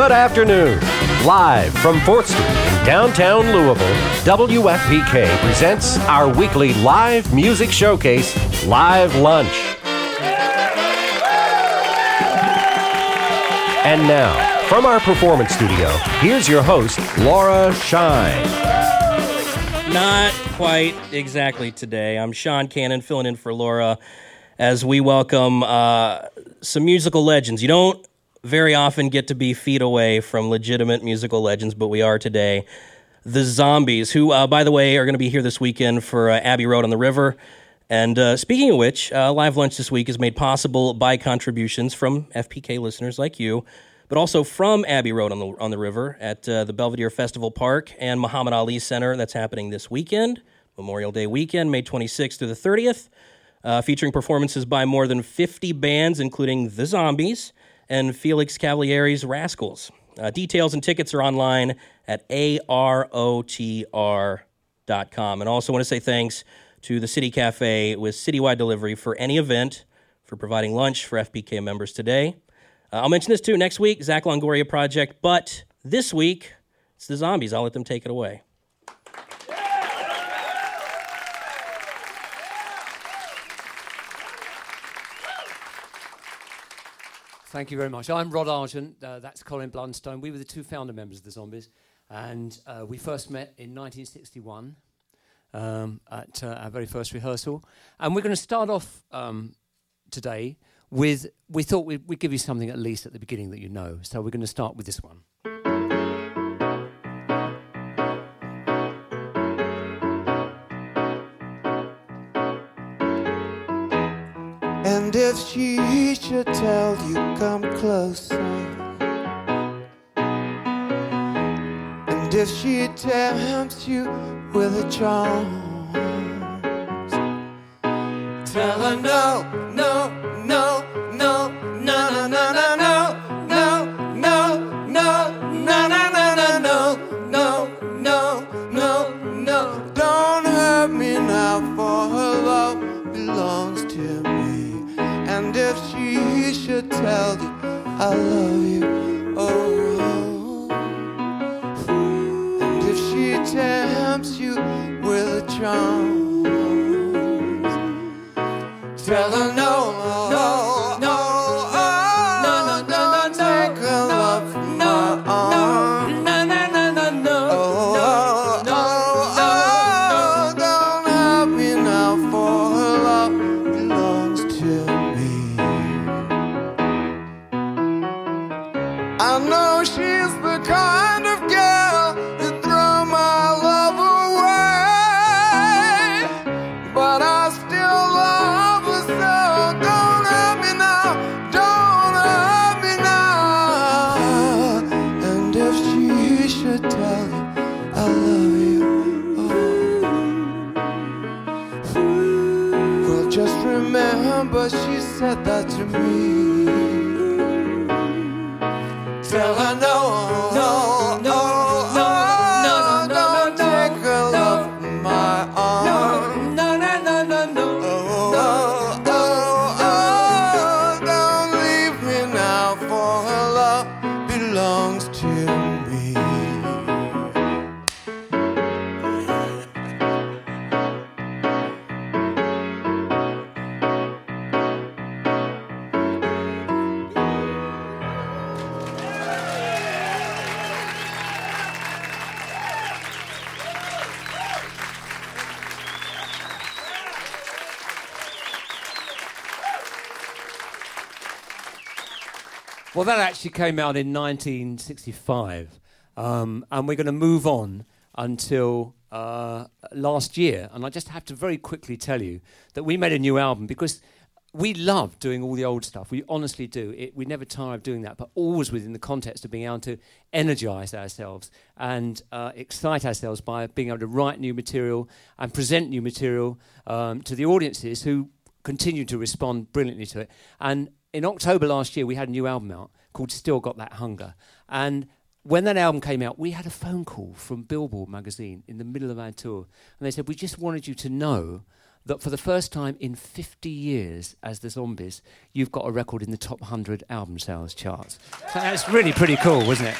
Good afternoon. Live from 4th Street in downtown Louisville, WFPK presents our weekly live music showcase, Live Lunch. And now, from our performance studio, here's your host, Laura Shine. Not quite exactly today. I'm Sean Cannon filling in for Laura as we welcome uh, some musical legends. You don't very often get to be feet away from legitimate musical legends, but we are today. The Zombies, who, uh, by the way, are going to be here this weekend for uh, Abbey Road on the River. And uh, speaking of which, uh, Live Lunch this week is made possible by contributions from FPK listeners like you, but also from Abbey Road on the, on the River at uh, the Belvedere Festival Park and Muhammad Ali Center. That's happening this weekend, Memorial Day weekend, May 26th through the 30th, uh, featuring performances by more than 50 bands, including The Zombies and Felix Cavaliere's Rascals. Uh, details and tickets are online at arotr.com. And also want to say thanks to the City Cafe with citywide delivery for any event for providing lunch for FPK members today. Uh, I'll mention this too next week, Zach Longoria Project, but this week it's the zombies. I'll let them take it away. Thank you very much. I'm Rod Argent. Uh, that's Colin Blunstone. We were the two founder members of the Zombies, and uh, we first met in 1961 um, at uh, our very first rehearsal. And we're going to start off um, today with. We thought we'd, we'd give you something at least at the beginning that you know. So we're going to start with this one. If she should tell you, come closer. And if she tempts you with a charm, tell her no, no, no, remember she said that to me. Actually came out in 1965, um, and we're going to move on until uh, last year. And I just have to very quickly tell you that we made a new album because we love doing all the old stuff. We honestly do. It, we never tire of doing that, but always within the context of being able to energize ourselves and uh, excite ourselves by being able to write new material and present new material um, to the audiences who continue to respond brilliantly to it. And in October last year, we had a new album out called Still Got That Hunger. And when that album came out, we had a phone call from Billboard magazine in the middle of our tour. And they said, We just wanted you to know that for the first time in 50 years as the Zombies, you've got a record in the top 100 album sales charts. So that's really pretty cool, wasn't it?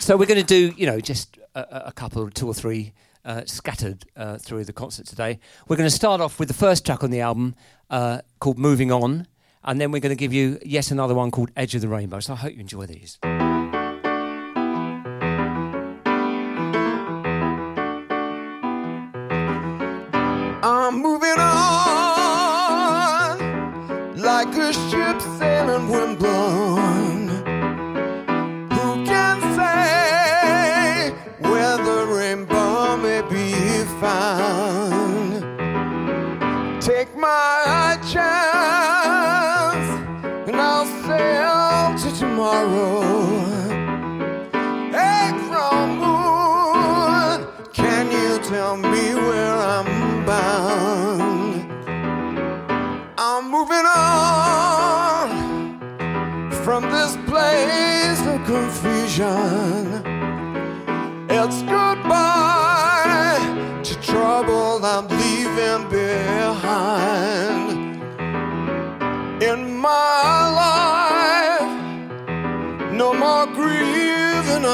So we're going to do, you know, just a, a couple, two or three uh, scattered uh, through the concert today. We're going to start off with the first track on the album uh, called Moving On, and then we're going to give you yet another one called Edge of the Rainbow. So I hope you enjoy these.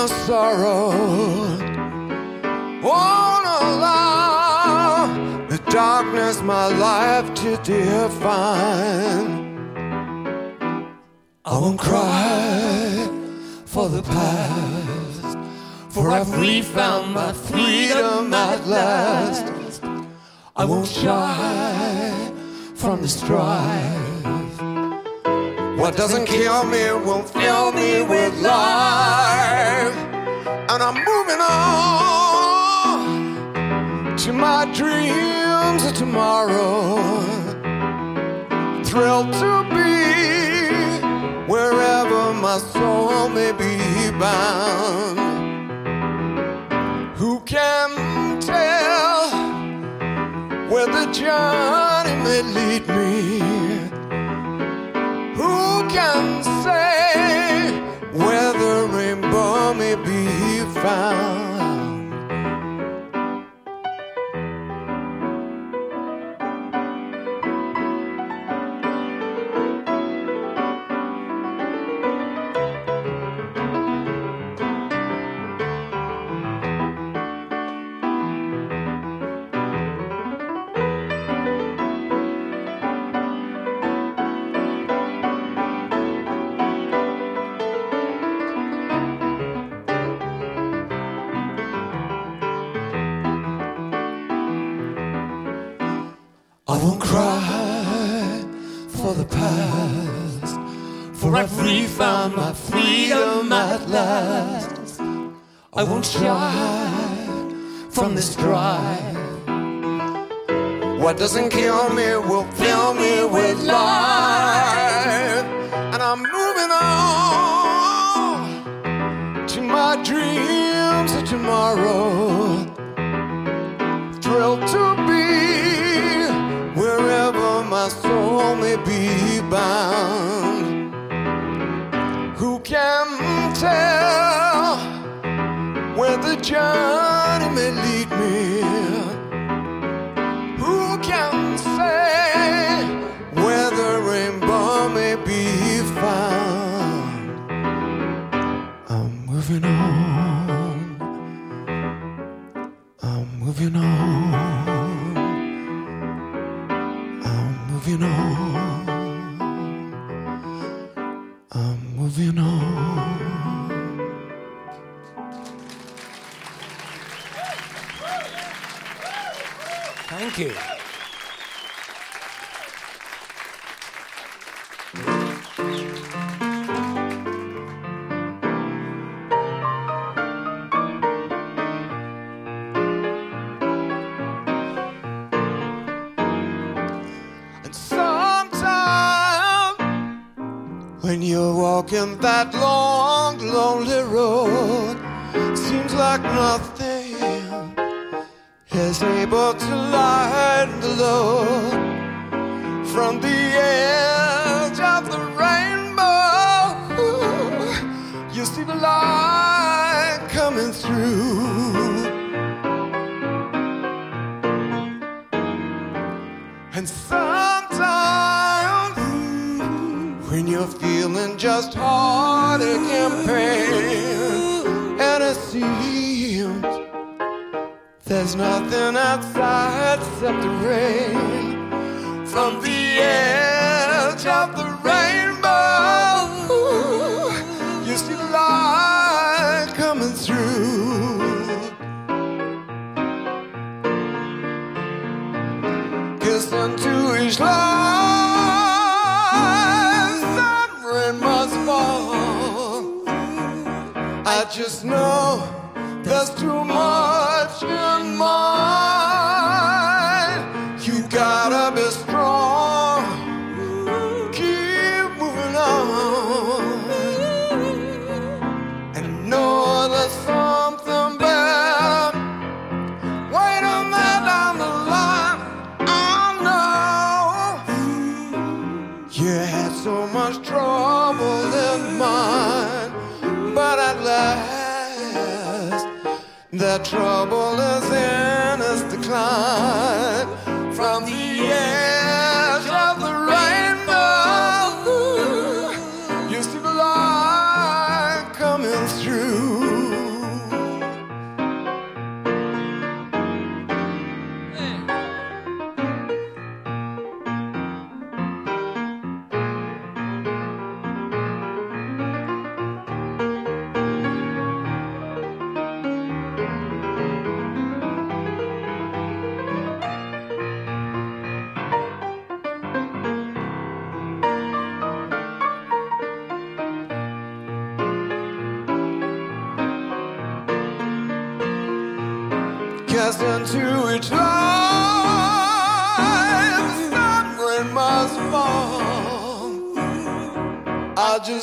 Sorrow. Oh, won't allow the darkness my life to define. I won't cry for the past, for I've refound my freedom at last. I won't shy from the strife. What doesn't kill me will fill me with life. And I'm moving on to my dreams of tomorrow. Thrilled to be wherever my soul may be bound. Who can tell where the journey may lead me? Can say where the rainbow may be found? I won't shy from this strife. What doesn't kill me will fill me with life, and I'm moving on to my dreams of tomorrow. Thrilled to be wherever my soul may be bound. Who can the journey may lead me? Thank you. Just know trouble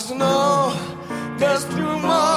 I just know there's too much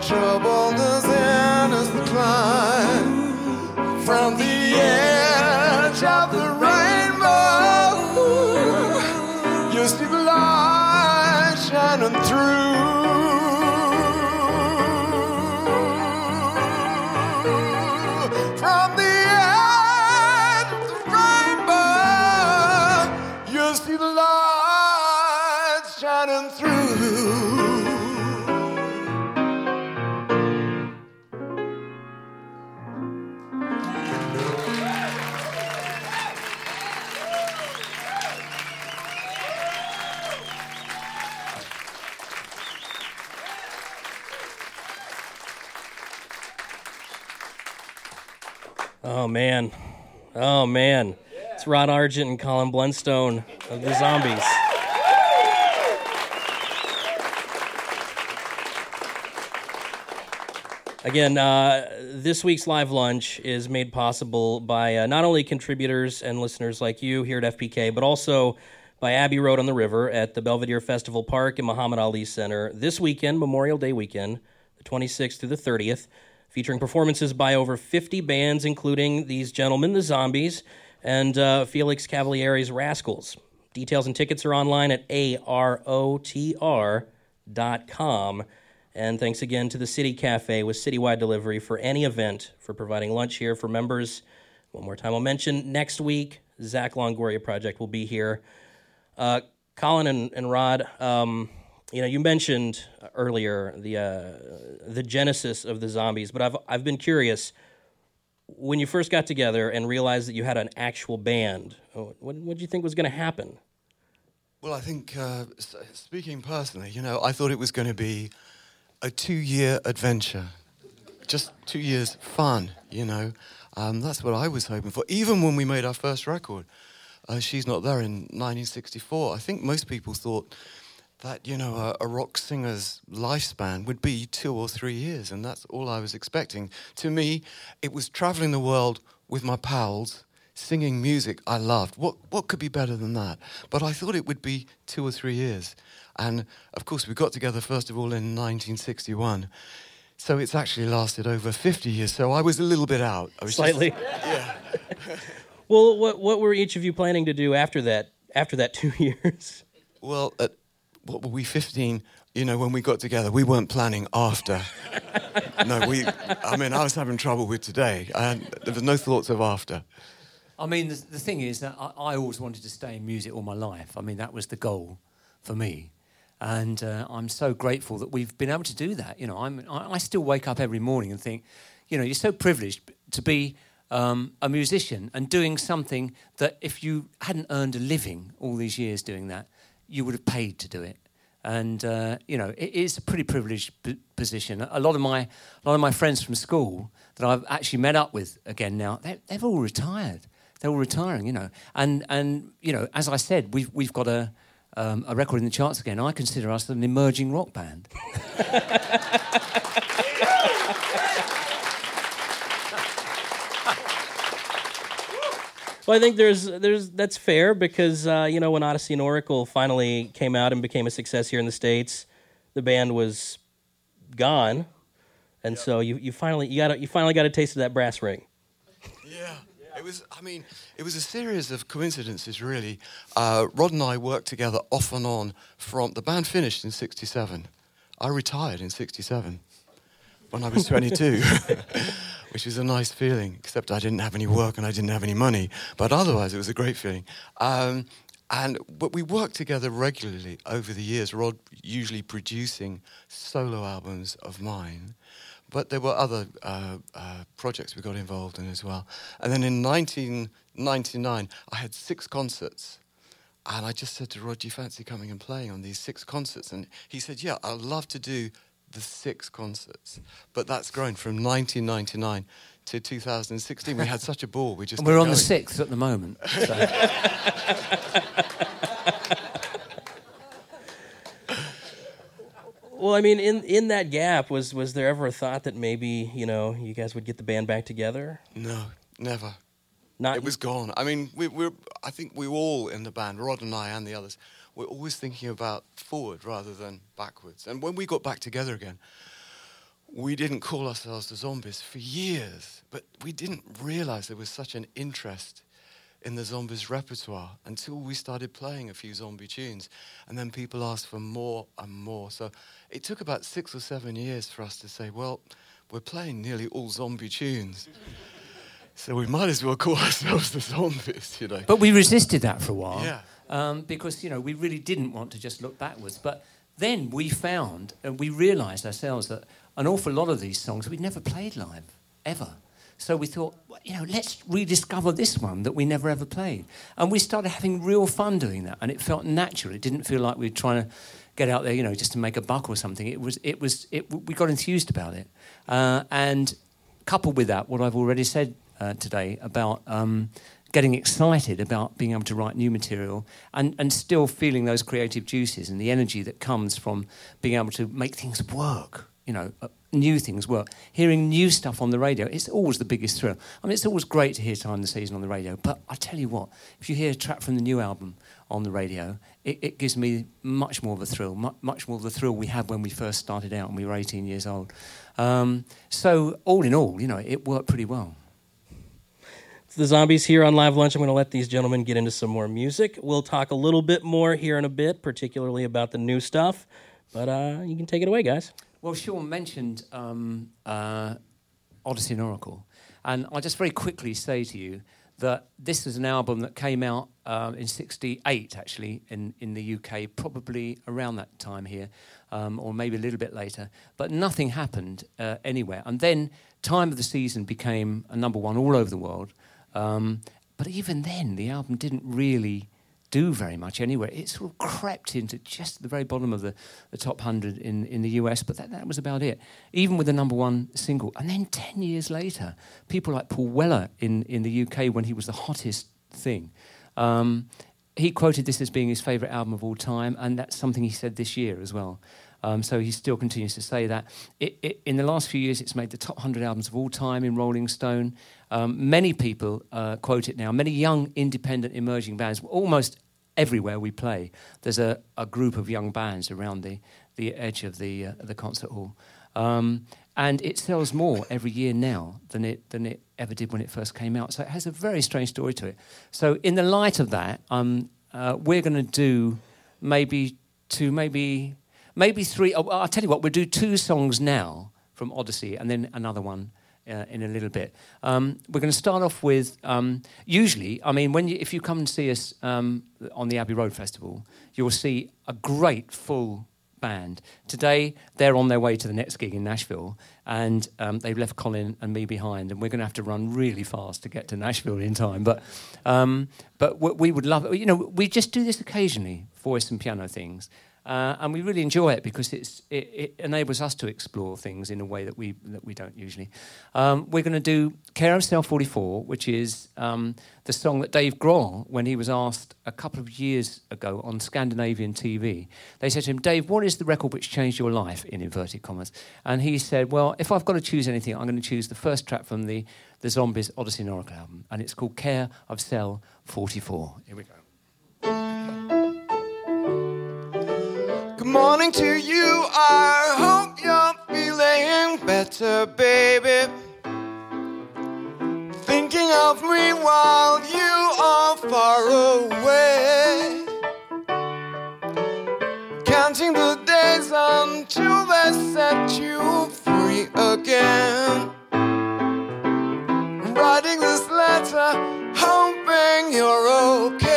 trouble is Oh man, oh man, it's Rod Argent and Colin Blunstone of the Zombies. Again, uh, this week's live lunch is made possible by uh, not only contributors and listeners like you here at FPK, but also by Abbey Road on the River at the Belvedere Festival Park and Muhammad Ali Center this weekend, Memorial Day weekend, the 26th through the 30th, featuring performances by over 50 bands, including these gentlemen, the Zombies, and uh, Felix Cavaliere's Rascals. Details and tickets are online at arotr.com. And thanks again to the City Cafe with citywide delivery for any event for providing lunch here for members. One more time, I'll mention next week, Zach Longoria Project will be here. Uh, Colin and, and Rod, um, you know, you mentioned earlier the uh, the genesis of the zombies, but I've I've been curious when you first got together and realized that you had an actual band. What what did you think was going to happen? Well, I think, uh, speaking personally, you know, I thought it was going to be a two year adventure. Just two years fun, you know. Um, that's what I was hoping for. Even when we made our first record, uh, She's Not There in 1964, I think most people thought that, you know, a, a rock singer's lifespan would be two or three years, and that's all I was expecting. To me, it was traveling the world with my pals singing music I loved. What, what could be better than that? But I thought it would be two or three years. And of course, we got together first of all in 1961. So it's actually lasted over 50 years. So I was a little bit out. I was just- Slightly. yeah. Well, what what were each of you planning to do after that? After that two years. Well, at, what were we 15? You know, when we got together, we weren't planning after. no, we. I mean, I was having trouble with today. And there was no thoughts of after. I mean, the, the thing is that I, I always wanted to stay in music all my life. I mean, that was the goal for me. And uh, I'm so grateful that we've been able to do that. You know, I'm, I, I still wake up every morning and think, you know, you're so privileged to be um, a musician and doing something that if you hadn't earned a living all these years doing that, you would have paid to do it. And uh, you know, it is a pretty privileged p- position. A lot of my, a lot of my friends from school that I've actually met up with again now, they, they've all retired. They're all retiring, you know. And and you know, as I said, we've we've got a um, a record in the charts again. I consider us an emerging rock band. Well, I think there's there's that's fair because uh, you know when Odessey and Oracle finally came out and became a success here in the states, the band was gone, and so you, you finally you got you finally got a taste of that brass ring. Yeah. It was, I mean, it was a series of coincidences, really. Uh, Rod and I worked together off and on from the band finished in 67. I retired in 67 when I was 22, which was a nice feeling, except I didn't have any work and I didn't have any money. But otherwise, it was a great feeling. Um, and but we worked together regularly over the years, Rod usually producing solo albums of mine. But there were other uh, uh, projects we got involved in as well. And then in 1999, I had six concerts. And I just said to Rod, do you fancy coming and playing on these six concerts? And he said, yeah, I'd love to do the six concerts. But that's grown from 1999 to 2016. We had such a ball. We just And we're kept on the sixth at the moment. So. Well, I mean, in in that gap, was was there ever a thought that maybe you know you guys would get the band back together? No, never. Not It was gone. I mean, we, we're, I think we all in the band, Rod and I and the others, we're always thinking about forward rather than backwards. And when we got back together again, we didn't call ourselves the Zombies for years, but we didn't realize there was such an interest in the Zombies repertoire until we started playing a few zombie tunes. And then people asked for more and more. So it took about six or seven years for us to say, well, we're playing nearly all zombie tunes. So we might as well call ourselves the zombies, you know. But we resisted that for a while. Yeah. Um, because, you know, we really didn't want to just look backwards. But then we found and we realised ourselves that an awful lot of these songs we'd never played live, ever. So we thought, you know, let's rediscover this one that we never ever played. And we started having real fun doing that. And it felt natural. It didn't feel like we were trying to get out there, you know, just to make a buck or something. It was, it was, it, we got enthused about it. Uh, and coupled with that, what I've already said uh, today about um, getting excited about being able to write new material and, and still feeling those creative juices and the energy that comes from being able to make things work, you know, uh, new things work. Hearing new stuff on the radio, it's always the biggest thrill. I mean, it's always great to hear Time the Season on the radio, but I tell you what, if you hear a track from the new album on the radio, it, it gives me much more of a thrill, mu- much more of the thrill we had when we first started out and we were 18 years old. Um, so, all in all, you know, it worked pretty well. The zombies here on Live Lunch. I'm going to let these gentlemen get into some more music. We'll talk a little bit more here in a bit, particularly about the new stuff. But uh, you can take it away, guys. Well, Sean mentioned um, uh, Odessey and Oracle, and I'll just very quickly say to you that this is an album that came out um, in '68, actually, in, in the UK, probably around that time here, um, or maybe a little bit later. But nothing happened uh, anywhere, and then Time of the Season became a number one all over the world. Um, but even then, the album didn't really do very much anywhere. It sort of crept into just the very bottom of the, the top 100 in, in the US, but that, that was about it, even with the number one single. And then 10 years later, people like Paul Weller in, in the UK, when he was the hottest thing, um, he quoted this as being his favourite album of all time, and that's something he said this year as well. Um, so he still continues to say that. It, it, in the last few years, it's made the top 100 albums of all time in Rolling Stone. Um, many people uh, quote it now. Many young, independent, emerging bands, almost everywhere we play, there's a, a group of young bands around the, the edge of the, uh, the concert hall. Um, and it sells more every year now than it, than it ever did when it first came out. So it has a very strange story to it. So, in the light of that, um, uh, we're going to do maybe two, maybe, maybe three. Oh, I'll tell you what, we'll do two songs now from Odessey and then another one uh, in a little bit. Um, we're going to start off with um, usually, I mean, when you, if you come and see us um, on the Abbey Road Festival, you'll see a great full band. Today, they're on their way to the next gig in Nashville, and um, they've left Colin and me behind, and we're going to have to run really fast to get to Nashville in time. But, um, but we would love. You know, we just do this occasionally, voice and piano things. Uh, and we really enjoy it because it, it, enables us to explore things in a way that we that we don't usually. Um, we're going to do "Care of Cell 44," which is um, the song that Dave Grohl, when he was asked a couple of years ago on Scandinavian TV, they said to him, "Dave, what is the record which changed your life?" In inverted commas, and he said, "Well, if I've got to choose anything, I'm going to choose the first track from the the Zombies Odessey and Oracle album, and it's called "Care of Cell 44." Here we go. Morning to you. I hope you're feeling better, baby. Thinking of me while you are far away. Counting the days until they set you free again. Writing this letter, hoping you're okay.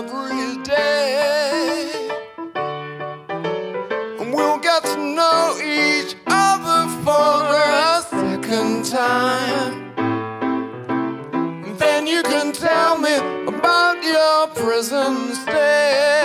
Every day. And we'll get to know each other for a second time. And then you can tell me about your prison stay.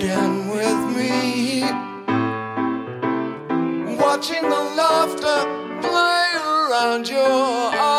Again with me. Watching the laughter play around your eyes.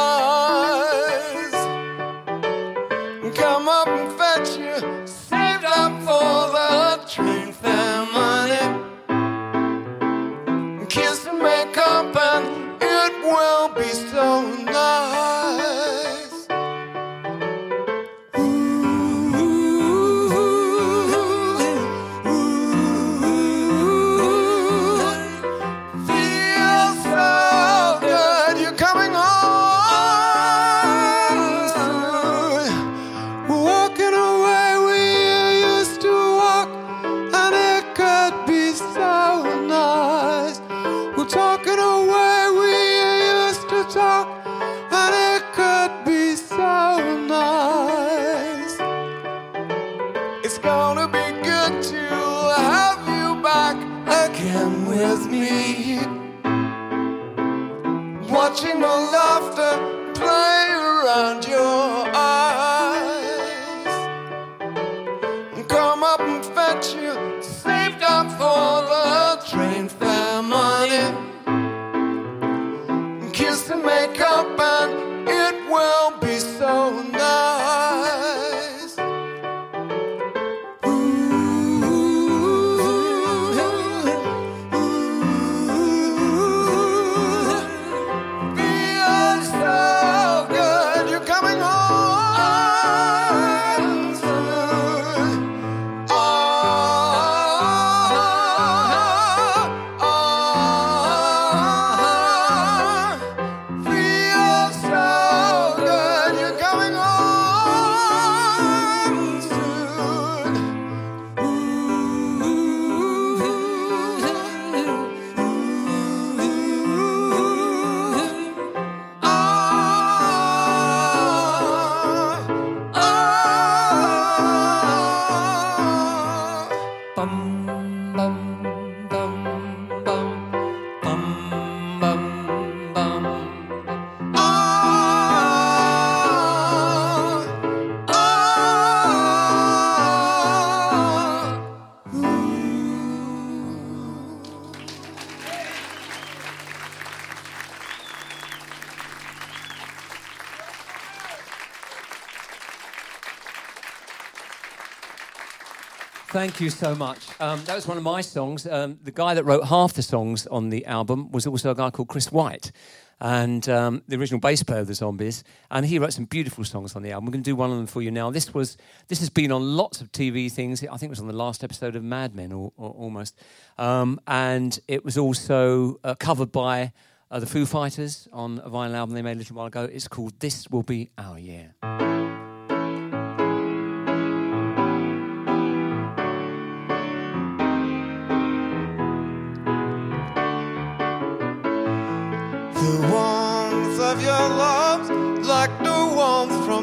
Thank you so much. Um, that was one of my songs. Um, the guy that wrote half the songs on the album was also a guy called Chris White, and um, the original bass player of the Zombies. And he wrote some beautiful songs on the album. We're going to do one of them for you now. This was this has been on lots of TV things. I think it was on the last episode of Mad Men, or, or almost. Um, and it was also uh, covered by uh, the Foo Fighters on a vinyl album they made a little while ago. It's called "This Will Be Our Year."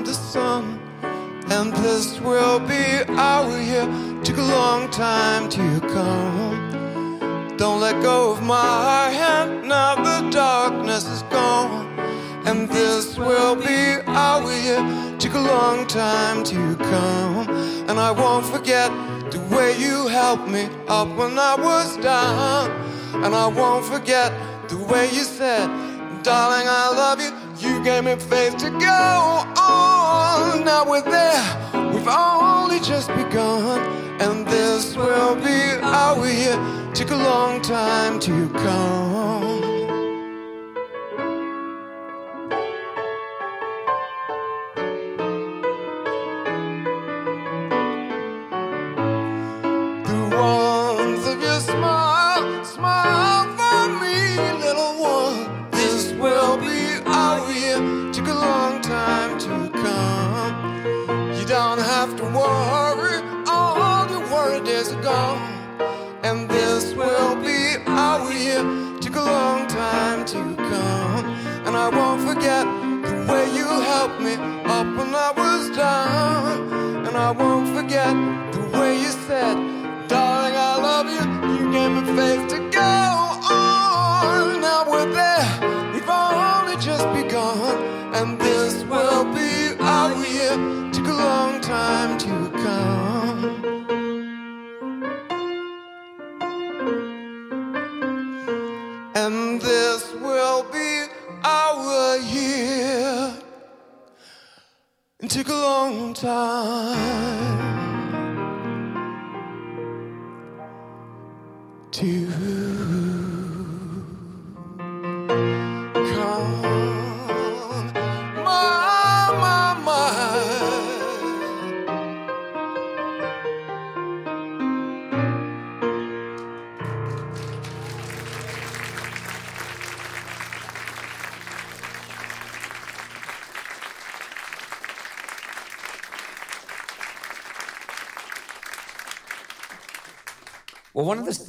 The sun. And this will be our year. Took a long time to come. Don't let go of my hand, now the darkness is gone. And this will be our year. Took a long time to come. And I won't forget the way you helped me up when I was down. And I won't forget the way you said, Darling, I love you. You gave me faith to go on. Now we're there, we've only just begun. And this will be our year. Took a long time to come. You helped me up when I was down. And I won't forget the way you said, Darling, I love you. You gave me faith to go on. Now we're there, we've only just begun. And this will be our year. Took a long time to It took a long time to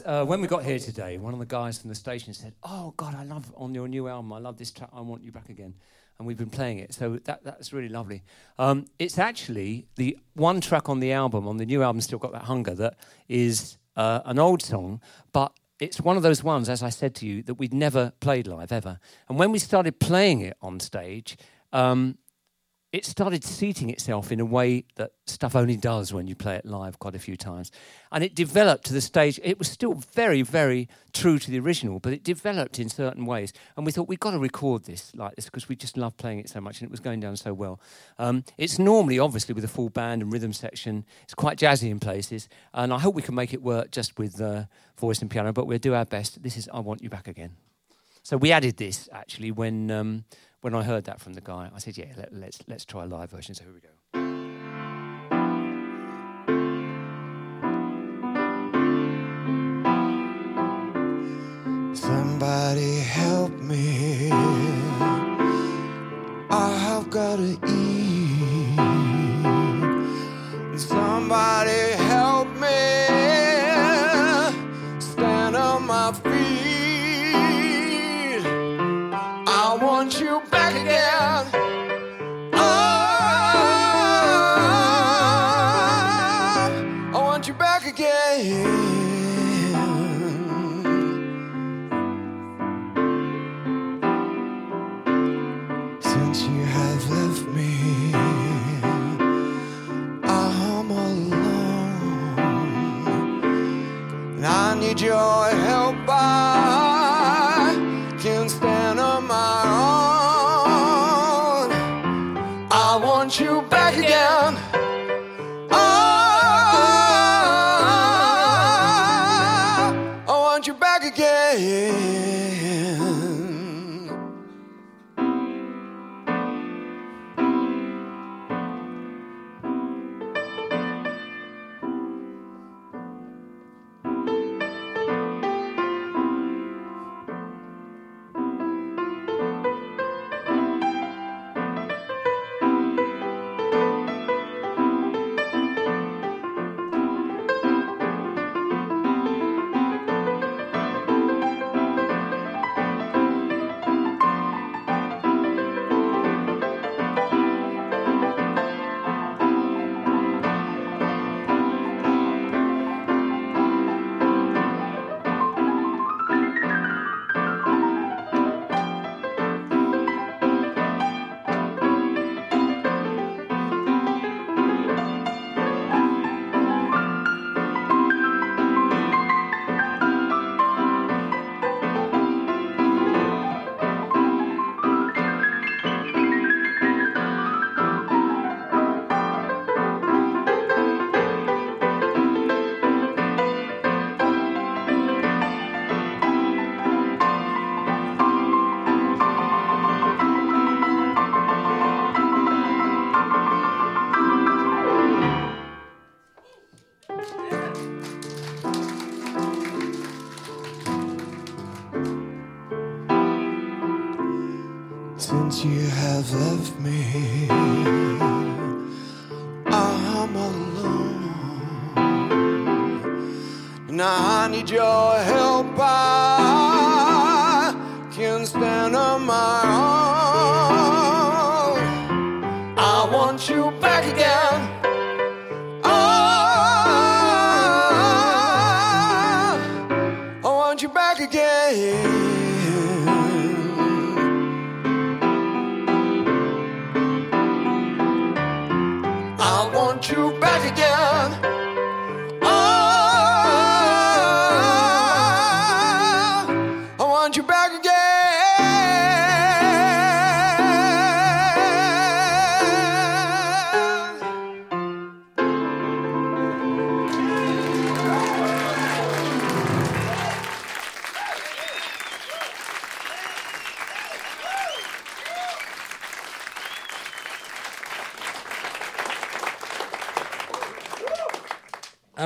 uh, when we got here today, one of the guys from the station said, "Oh God, I love on your new album. I love this track. I want you back again." And we've been playing it, so that that's really lovely. Um, it's actually the one track on the album, on the new album, still got that hunger. That is uh, an old song, but it's one of those ones, as I said to you, that we'd never played live ever. And when we started playing it on stage, um, it started seating itself in a way that stuff only does when you play it live quite a few times. And it developed to the stage, it was still very, very true to the original, but it developed in certain ways. And we thought, we've got to record this like this because we just love playing it so much and it was going down so well. Um, it's normally, obviously, with a full band and rhythm section, it's quite jazzy in places. And I hope we can make it work just with uh, voice and piano, but we'll do our best. This is I Want You Back Again. So we added this actually when um, when I heard that from the guy. I said, "Yeah, let, let's let's try a live version." So here we go. Somebody help me. I've gotta eat.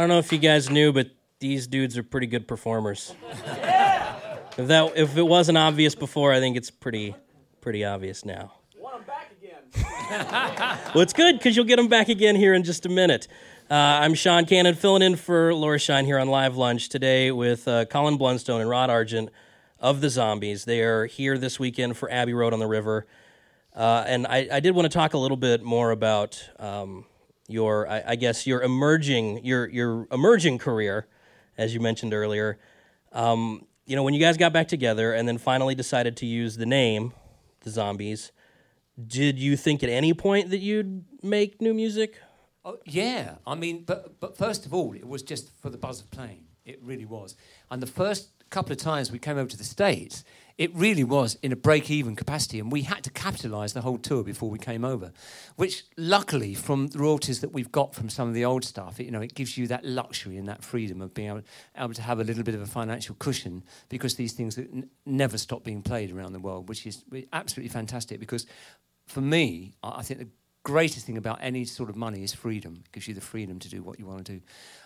Don't know if you guys knew, but these dudes are pretty good performers. if that if it wasn't obvious before, I think it's pretty pretty obvious now. Want them back again? well, it's good because you'll get them back again here in just a minute. Uh, I'm Sean Cannon, filling in for Laura Shine here on Live Lunch today with uh, Colin Blunstone and Rod Argent of the Zombies. They are here this weekend for Abbey Road on the River. Uh, and I, I did want to talk a little bit more about um, your, I, I guess, your emerging, your your emerging career, as you mentioned earlier. Um, you know, when you guys got back together and then finally decided to use the name, the Zombies, did you think at any point that you'd make new music? Oh, yeah, I mean, but but first of all, it was just for the buzz of playing. It really was. And the first couple of times we came over to the States, it really was in a break-even capacity, and we had to capitalise the whole tour before we came over. Which, luckily, from the royalties that we've got from some of the old stuff, it, you know, it gives you that luxury and that freedom of being able, able to have a little bit of a financial cushion because these things n- never stop being played around the world, which is absolutely fantastic. Because for me, I I think the greatest thing about any sort of money is freedom. It gives you the freedom to do what you want to do.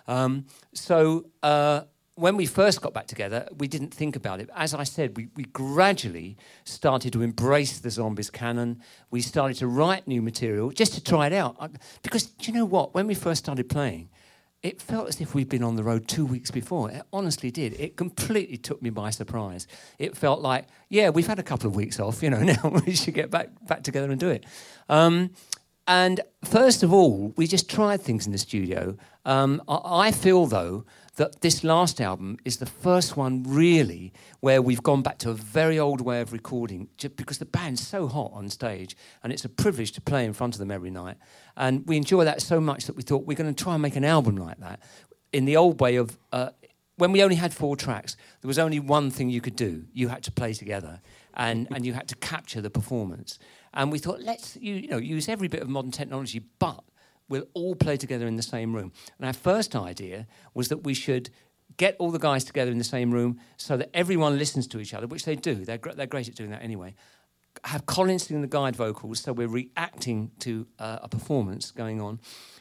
Um, so uh, when we first got back together, we didn't think about it. As I said, we, we gradually started to embrace the zombies canon. We started to write new material just to try it out. Because do you know what? When we first started playing, it felt as if we'd been on the road two weeks before. It honestly did. It completely took me by surprise. It felt like, yeah, we've had a couple of weeks off, you know, now we should get back, back together and do it. Um, and first of all, we just tried things in the studio. Um, I, feel, though, that this last album is the first one really where we've gone back to a very old way of recording just because the band's so hot on stage and it's a privilege to play in front of them every night. And we enjoy that so much that we thought we're going to try and make an album like that in the old way of. Uh, when we only had four tracks, there was only one thing you could do. You had to play together, and, and you had to capture the performance. And we thought, let's you, you know use every bit of modern technology, but we'll all play together in the same room. And our first idea was that we should get all the guys together in the same room so that everyone listens to each other, which they do. They're, gr- they're great at doing that anyway. Have Colin sing the guide vocals, so we're reacting to uh, a performance going on.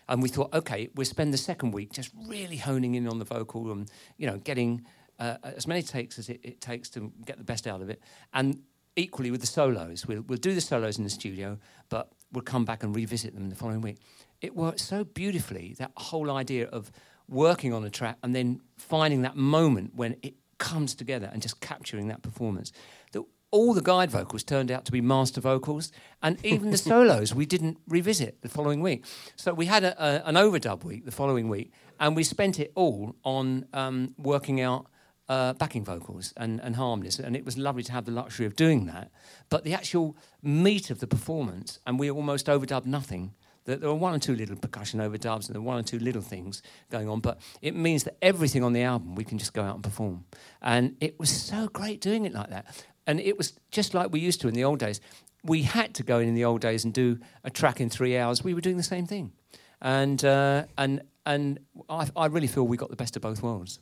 And we thought, okay, we'll spend the second week just really honing in on the vocal and, you know, getting uh, as many takes as it, it takes to get the best out of it. And equally with the solos, we'll, we'll do the solos in the studio, but we'll come back and revisit them the following week. It worked so beautifully, that whole idea of working on a track and then finding that moment when it comes together and just capturing that performance. That all the guide vocals turned out to be master vocals, and even the solos we didn't revisit the following week. So we had a, a, an overdub week the following week, and we spent it all on um, working out uh, backing vocals and, and harmonies, and it was lovely to have the luxury of doing that. But the actual meat of the performance, and we almost overdubbed nothing. There there were one or two little percussion overdubs and there were one or two little things going on, but it means that everything on the album we can just go out and perform. And it was so great doing it like that. And it was just like we used to in the old days. We had to go in in the old days and do a track in three hours. We were doing the same thing. And, uh, and, and I, I really feel we got the best of both worlds.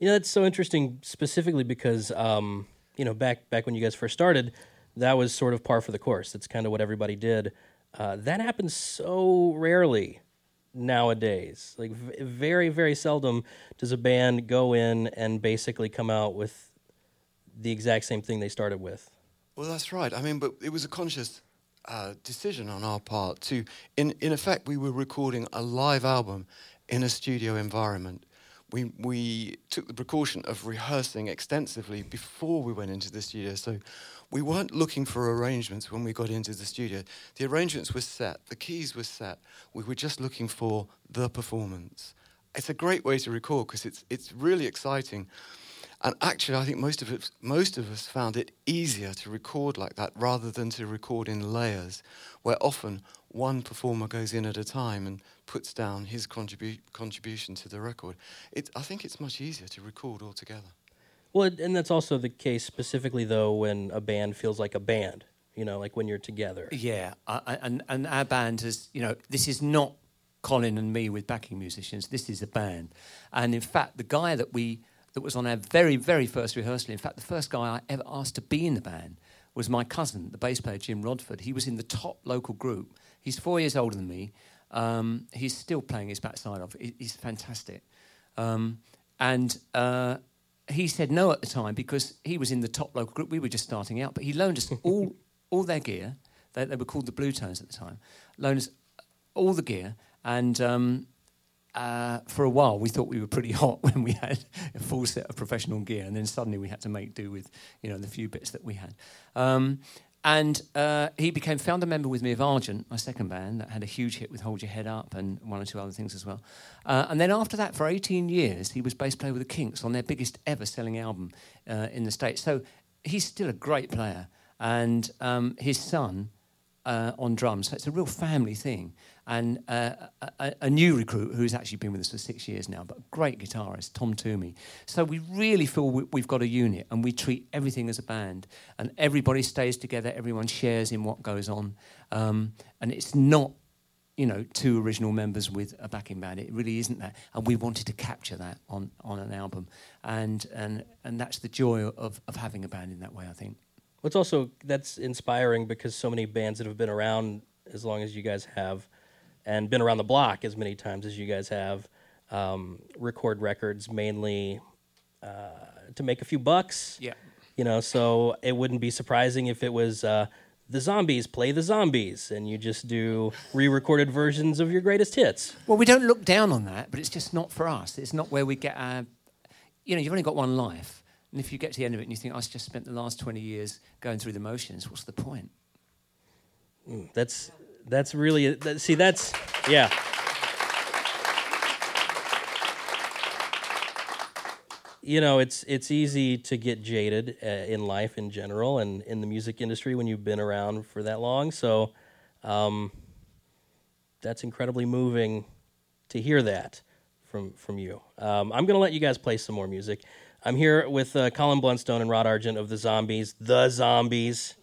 You know, that's so interesting, specifically because um, you know back back when you guys first started, that was sort of par for the course. That's kind of what everybody did. Uh, that happens so rarely nowadays. Like v- very very seldom does a band go in and basically come out with the exact same thing they started with. Well, that's right. I mean, but it was a conscious uh, decision on our part to, in, in effect, we were recording a live album in a studio environment. We, we took the precaution of rehearsing extensively before we went into the studio. So we weren't looking for arrangements when we got into the studio. The arrangements were set, the keys were set. We were just looking for the performance. It's a great way to record because it's, it's really exciting. And actually, I think most of, it, most of us found it easier to record like that rather than to record in layers, where often one performer goes in at a time and puts down his contribu- contribution to the record. It, I think it's much easier to record all together. Well, and that's also the case specifically though when a band feels like a band. You know, like when you're together. Yeah, I, I- and and our band has, you know, this is not Colin and me with backing musicians. This is a band, and in fact, the guy that we that was on our very very first rehearsal, in fact, the first guy I ever asked to be in the band was my cousin, the bass player Jim Rodford. He was in the top local group. He's four years older than me. Um, he's still playing his backside off. He's fantastic, um, and. Uh, he said no at the time because he was in the top local group. We were just starting out, but he loaned us all all their gear. They, they were called the Blue Tones at the time. Loaned us all the gear, and um, uh, for a while we thought we were pretty hot when we had a full set of professional gear, and then suddenly we had to make do with you know the few bits that we had. Um, and uh, he became founder member with me of Argent, my second band, that had a huge hit with Hold Your Head Up and one or two other things as well. Uh, and then after that, for 18 years, he was bass player with the Kinks on their biggest ever selling album uh, in the States. So he's still a great player. And um, his son uh, on drums. So it's a real family thing. And uh, a, a, new recruit who's actually been with us for six years now, but a great guitarist, Tom Toomey. So we really feel we, we've got a unit and we treat everything as a band. And everybody stays together, everyone shares in what goes on. Um, and it's not, you know, two original members with a backing band. It really isn't that. And we wanted to capture that on, on an album. And, and, and that's the joy of, of having a band in that way, I think. What's also that's inspiring because so many bands that have been around as long as you guys have, and been around the block as many times as you guys have, um, record records mainly uh, to make a few bucks. Yeah. You know, so it wouldn't be surprising if it was uh, the zombies play the zombies, and you just do re-recorded versions of your greatest hits. Well, we don't look down on that, but it's just not for us. It's not where we get our. You know, you've only got one life. And if you get to the end of it and you think, I just spent the last 20 years going through the motions, what's the point? That's that's really that, see that's yeah. You know, it's it's easy to get jaded uh, in life in general and in the music industry when you've been around for that long. So um, that's incredibly moving to hear that from from you. Um, I'm going to let you guys play some more music. I'm here with uh, Colin Blunstone and Rod Argent of the Zombies, the Zombies.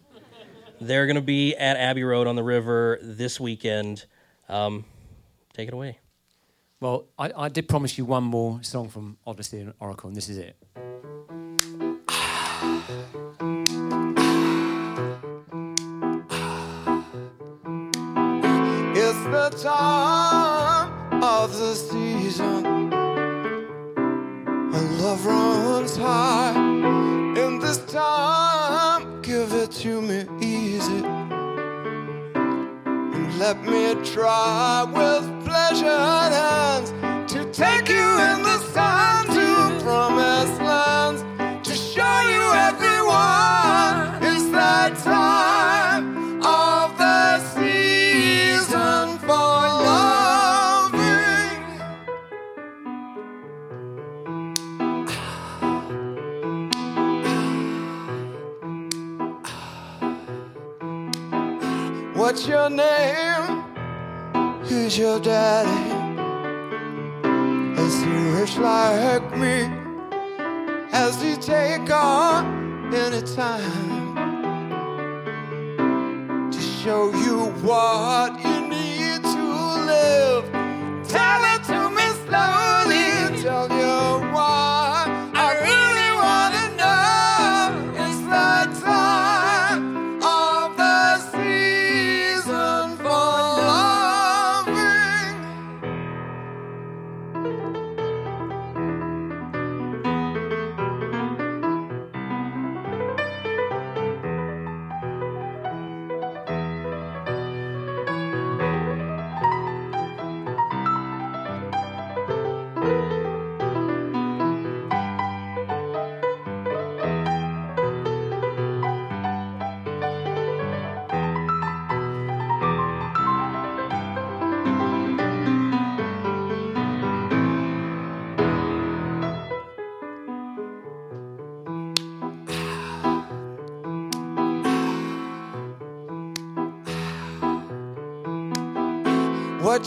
They're going to be at Abbey Road on the river this weekend. Um, take it away. Well, I, I did promise you one more song from Odessey and Oracle, and this is it.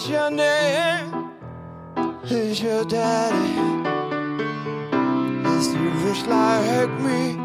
What's your name? Who's your daddy? Is he rich like me?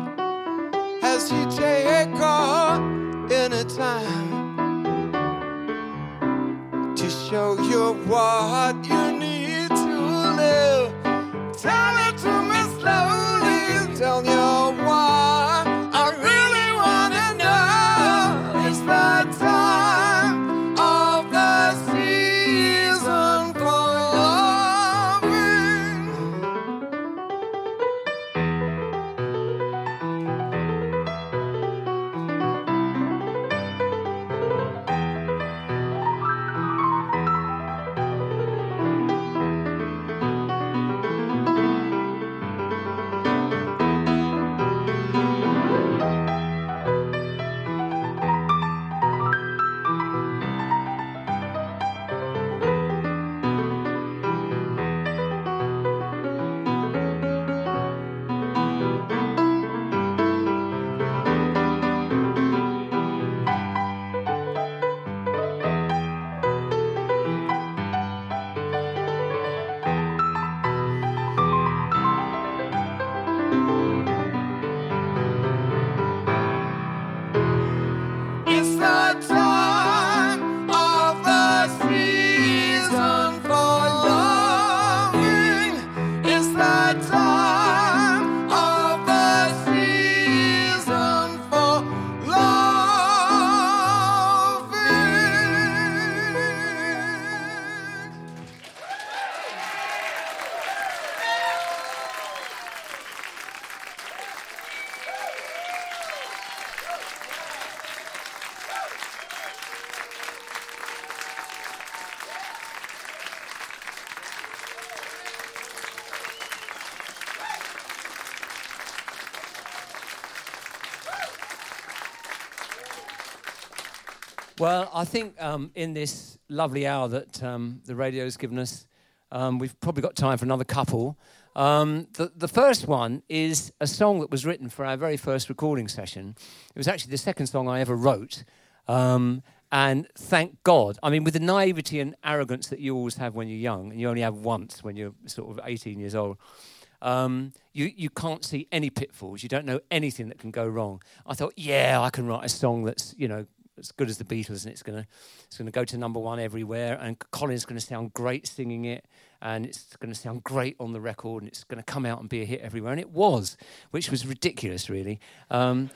Well, I think um, in this lovely hour that um, the radio's given us, um, we've probably got time for another couple. Um, the, the first one is a song that was written for our very first recording session. It was actually the second song I ever wrote. Um, and thank God, I mean, with the naivety and arrogance that you always have when you're young, and you only have once when you're sort of 18 years old, um, you, you can't see any pitfalls. You don't know anything that can go wrong. I thought, yeah, I can write a song that's, you know, as good as the Beatles, and it's to it's to go to number one everywhere. And Colin's to sound great singing it, and it's to sound great on the record, and it's to come out and be a hit everywhere. And it was, which was ridiculous, really. Um,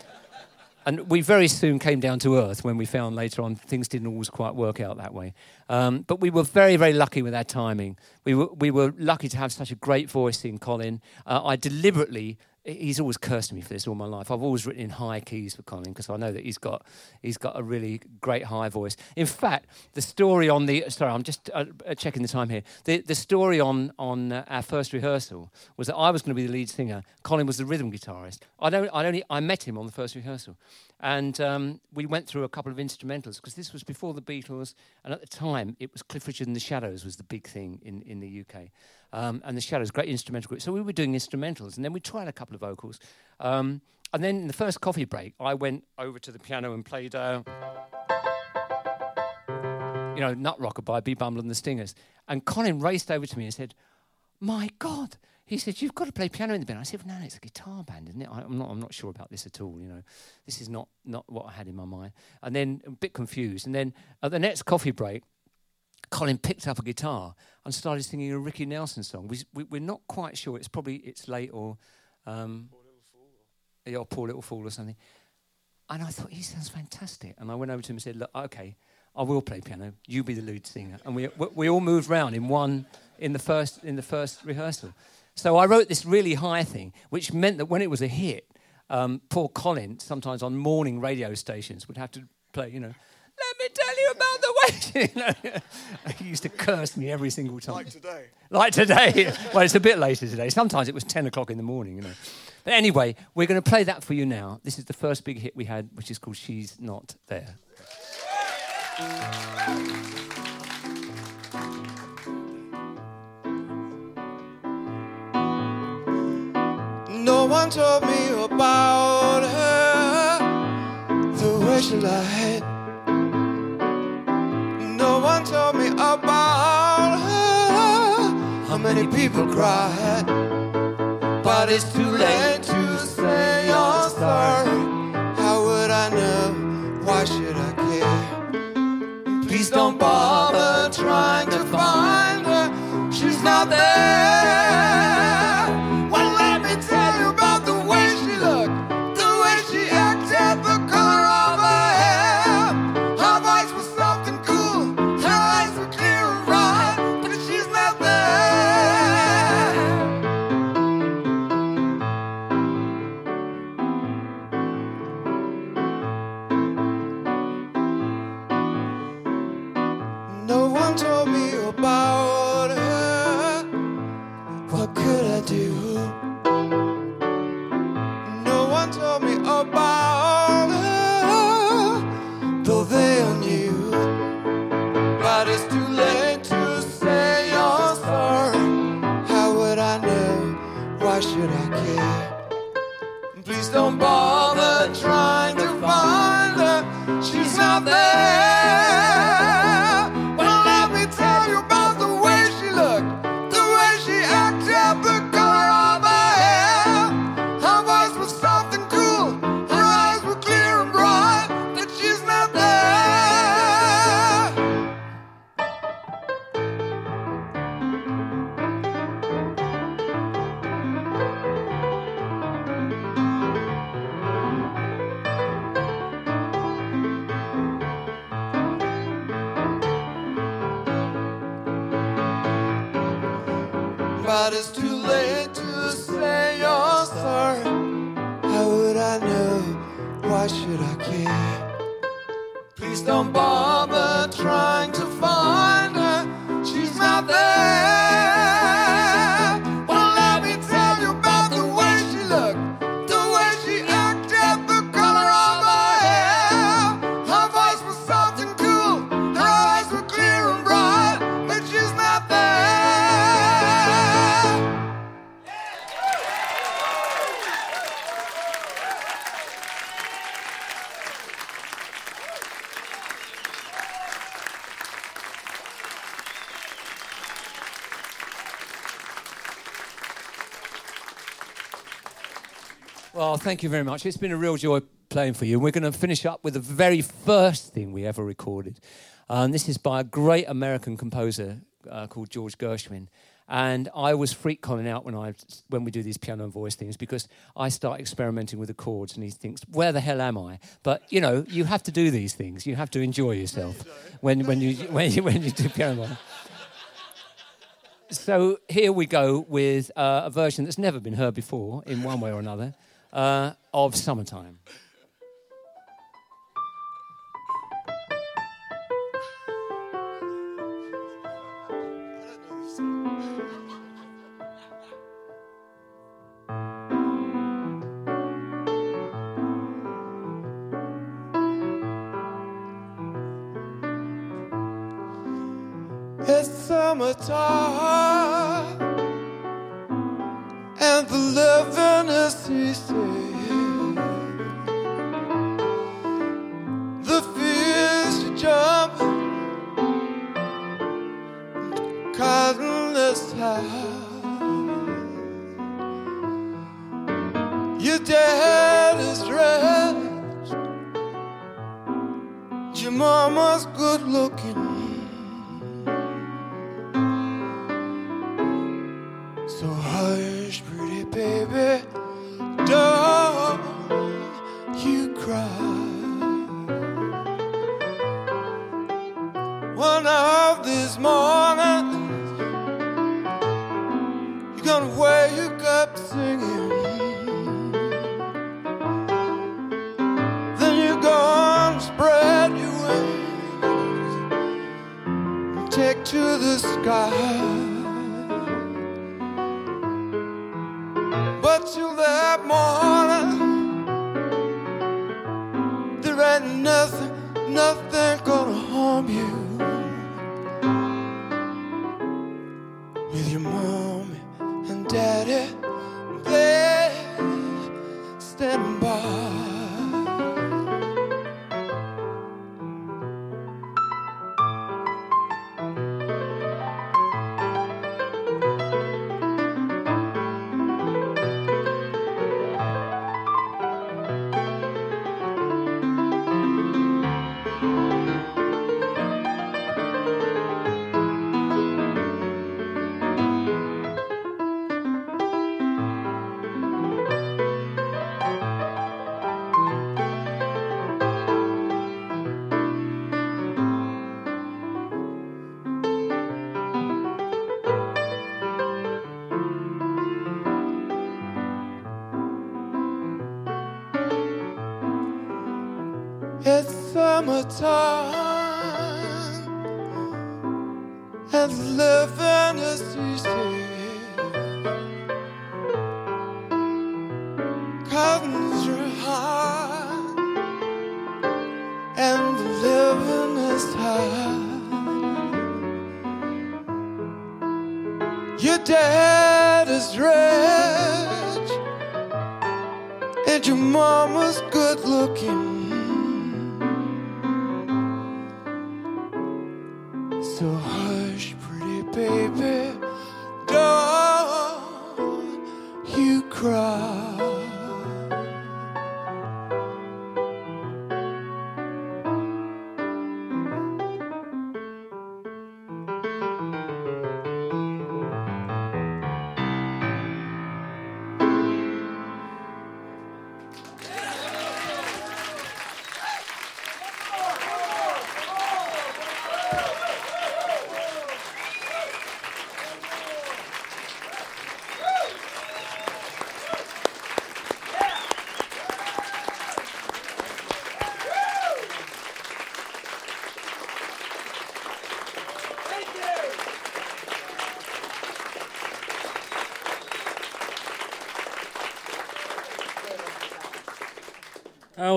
and we very soon came down to earth when we found later on things didn't always quite work out that way. Um, but we were very, very lucky with our timing. We were, we were lucky to have such a great voice in Colin. Uh, I deliberately he's always cursed me for this all my life. I've always written in high keys for Colin because I know that he's got he's got a really great high voice. In fact, the story on the sorry, I'm just uh, uh checking the time here. The the story on on uh, our first rehearsal was that I was going to be the lead singer. Colin was the rhythm guitarist. I don't I only I met him on the first rehearsal, and um, we went through a couple of instrumentals because this was before the Beatles, and at the time it was Cliff Richard and the Shadows was the big thing in in the UK. Um, and the Shadows, great instrumental group. So we were doing instrumentals, and then we tried a couple of vocals. Um, and then in the first coffee break, I went over to the piano and played, uh, you know, Nut Rocker by B. Bumble and the Stingers. And Colin raced over to me and said, "My God." He said, "You've got to play piano in the band." I said, well, "No, it's a guitar band, isn't it? I, am not. I'm not sure about this at all. You know, this is not not what I had in my mind." And then a bit confused. And then at the next coffee break, Colin picked up a guitar and started singing a Ricky Nelson song. We, we, are not quite sure. It's probably it's late or, um, poor little fool. Yeah, or poor little fool or something. And I thought he sounds fantastic. And I went over to him and said, "Look, okay, I will play piano. You be the lead singer." And we we, we all moved round in one in the first in the first rehearsal. So I wrote this really high thing, which meant that when it was a hit, um, poor Colin, sometimes on morning radio stations, would have to play, you know, let me tell you about the way. he used to curse me every single time. Like today. Like today. well, it's a bit later today. Sometimes it was 10 o'clock in the morning, you know. But anyway, we're going to play that for you now. This is the first big hit we had, which is called She's Not There. No one told me about her, the way she lied one told me about her. How many people cried? But it's too late to say you're sorry. How would I know? Why should I care? Please don't bother trying to find her. She's not there. Thank you very much. It's been a real joy playing for you. And we're going to finish up with the very first thing we ever recorded. Um, this is by a great American composer uh, called George Gershwin. And I was freak calling out when I when we do these piano and voice things because I start experimenting with the chords and he thinks, "Where the hell am I?" But you know, you have to do these things. You have to enjoy yourself when when you when you when you do piano. So here we go with uh, a version that's never been heard before in one way or another uh, of "Summertime."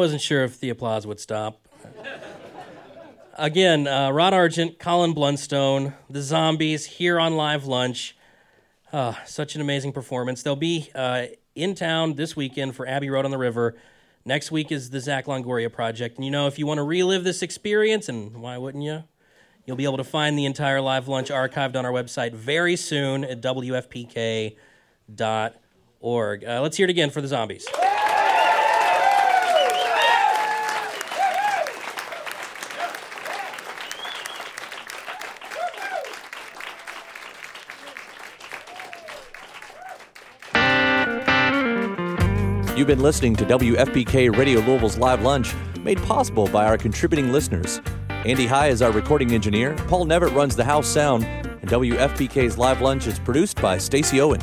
Wasn't sure if the applause would stop. Again, uh, Rod Argent, Colin Blunstone, the Zombies here on Live Lunch. Ah, such an amazing performance. They'll be uh, in town this weekend for Abbey Road on the River. Next week is the Zach Longoria project. And you know, if you want to relive this experience, and why wouldn't you? You'll be able to find the entire Live Lunch archived on our website very soon at WFPK.org. Uh, let's hear it again for the Zombies. Been listening to WFPK Radio Louisville's Live Lunch, made possible by our contributing listeners. Andy High is our recording engineer, Paul Nevitt runs the house sound, and WFPK's Live Lunch is produced by Stacy Owen.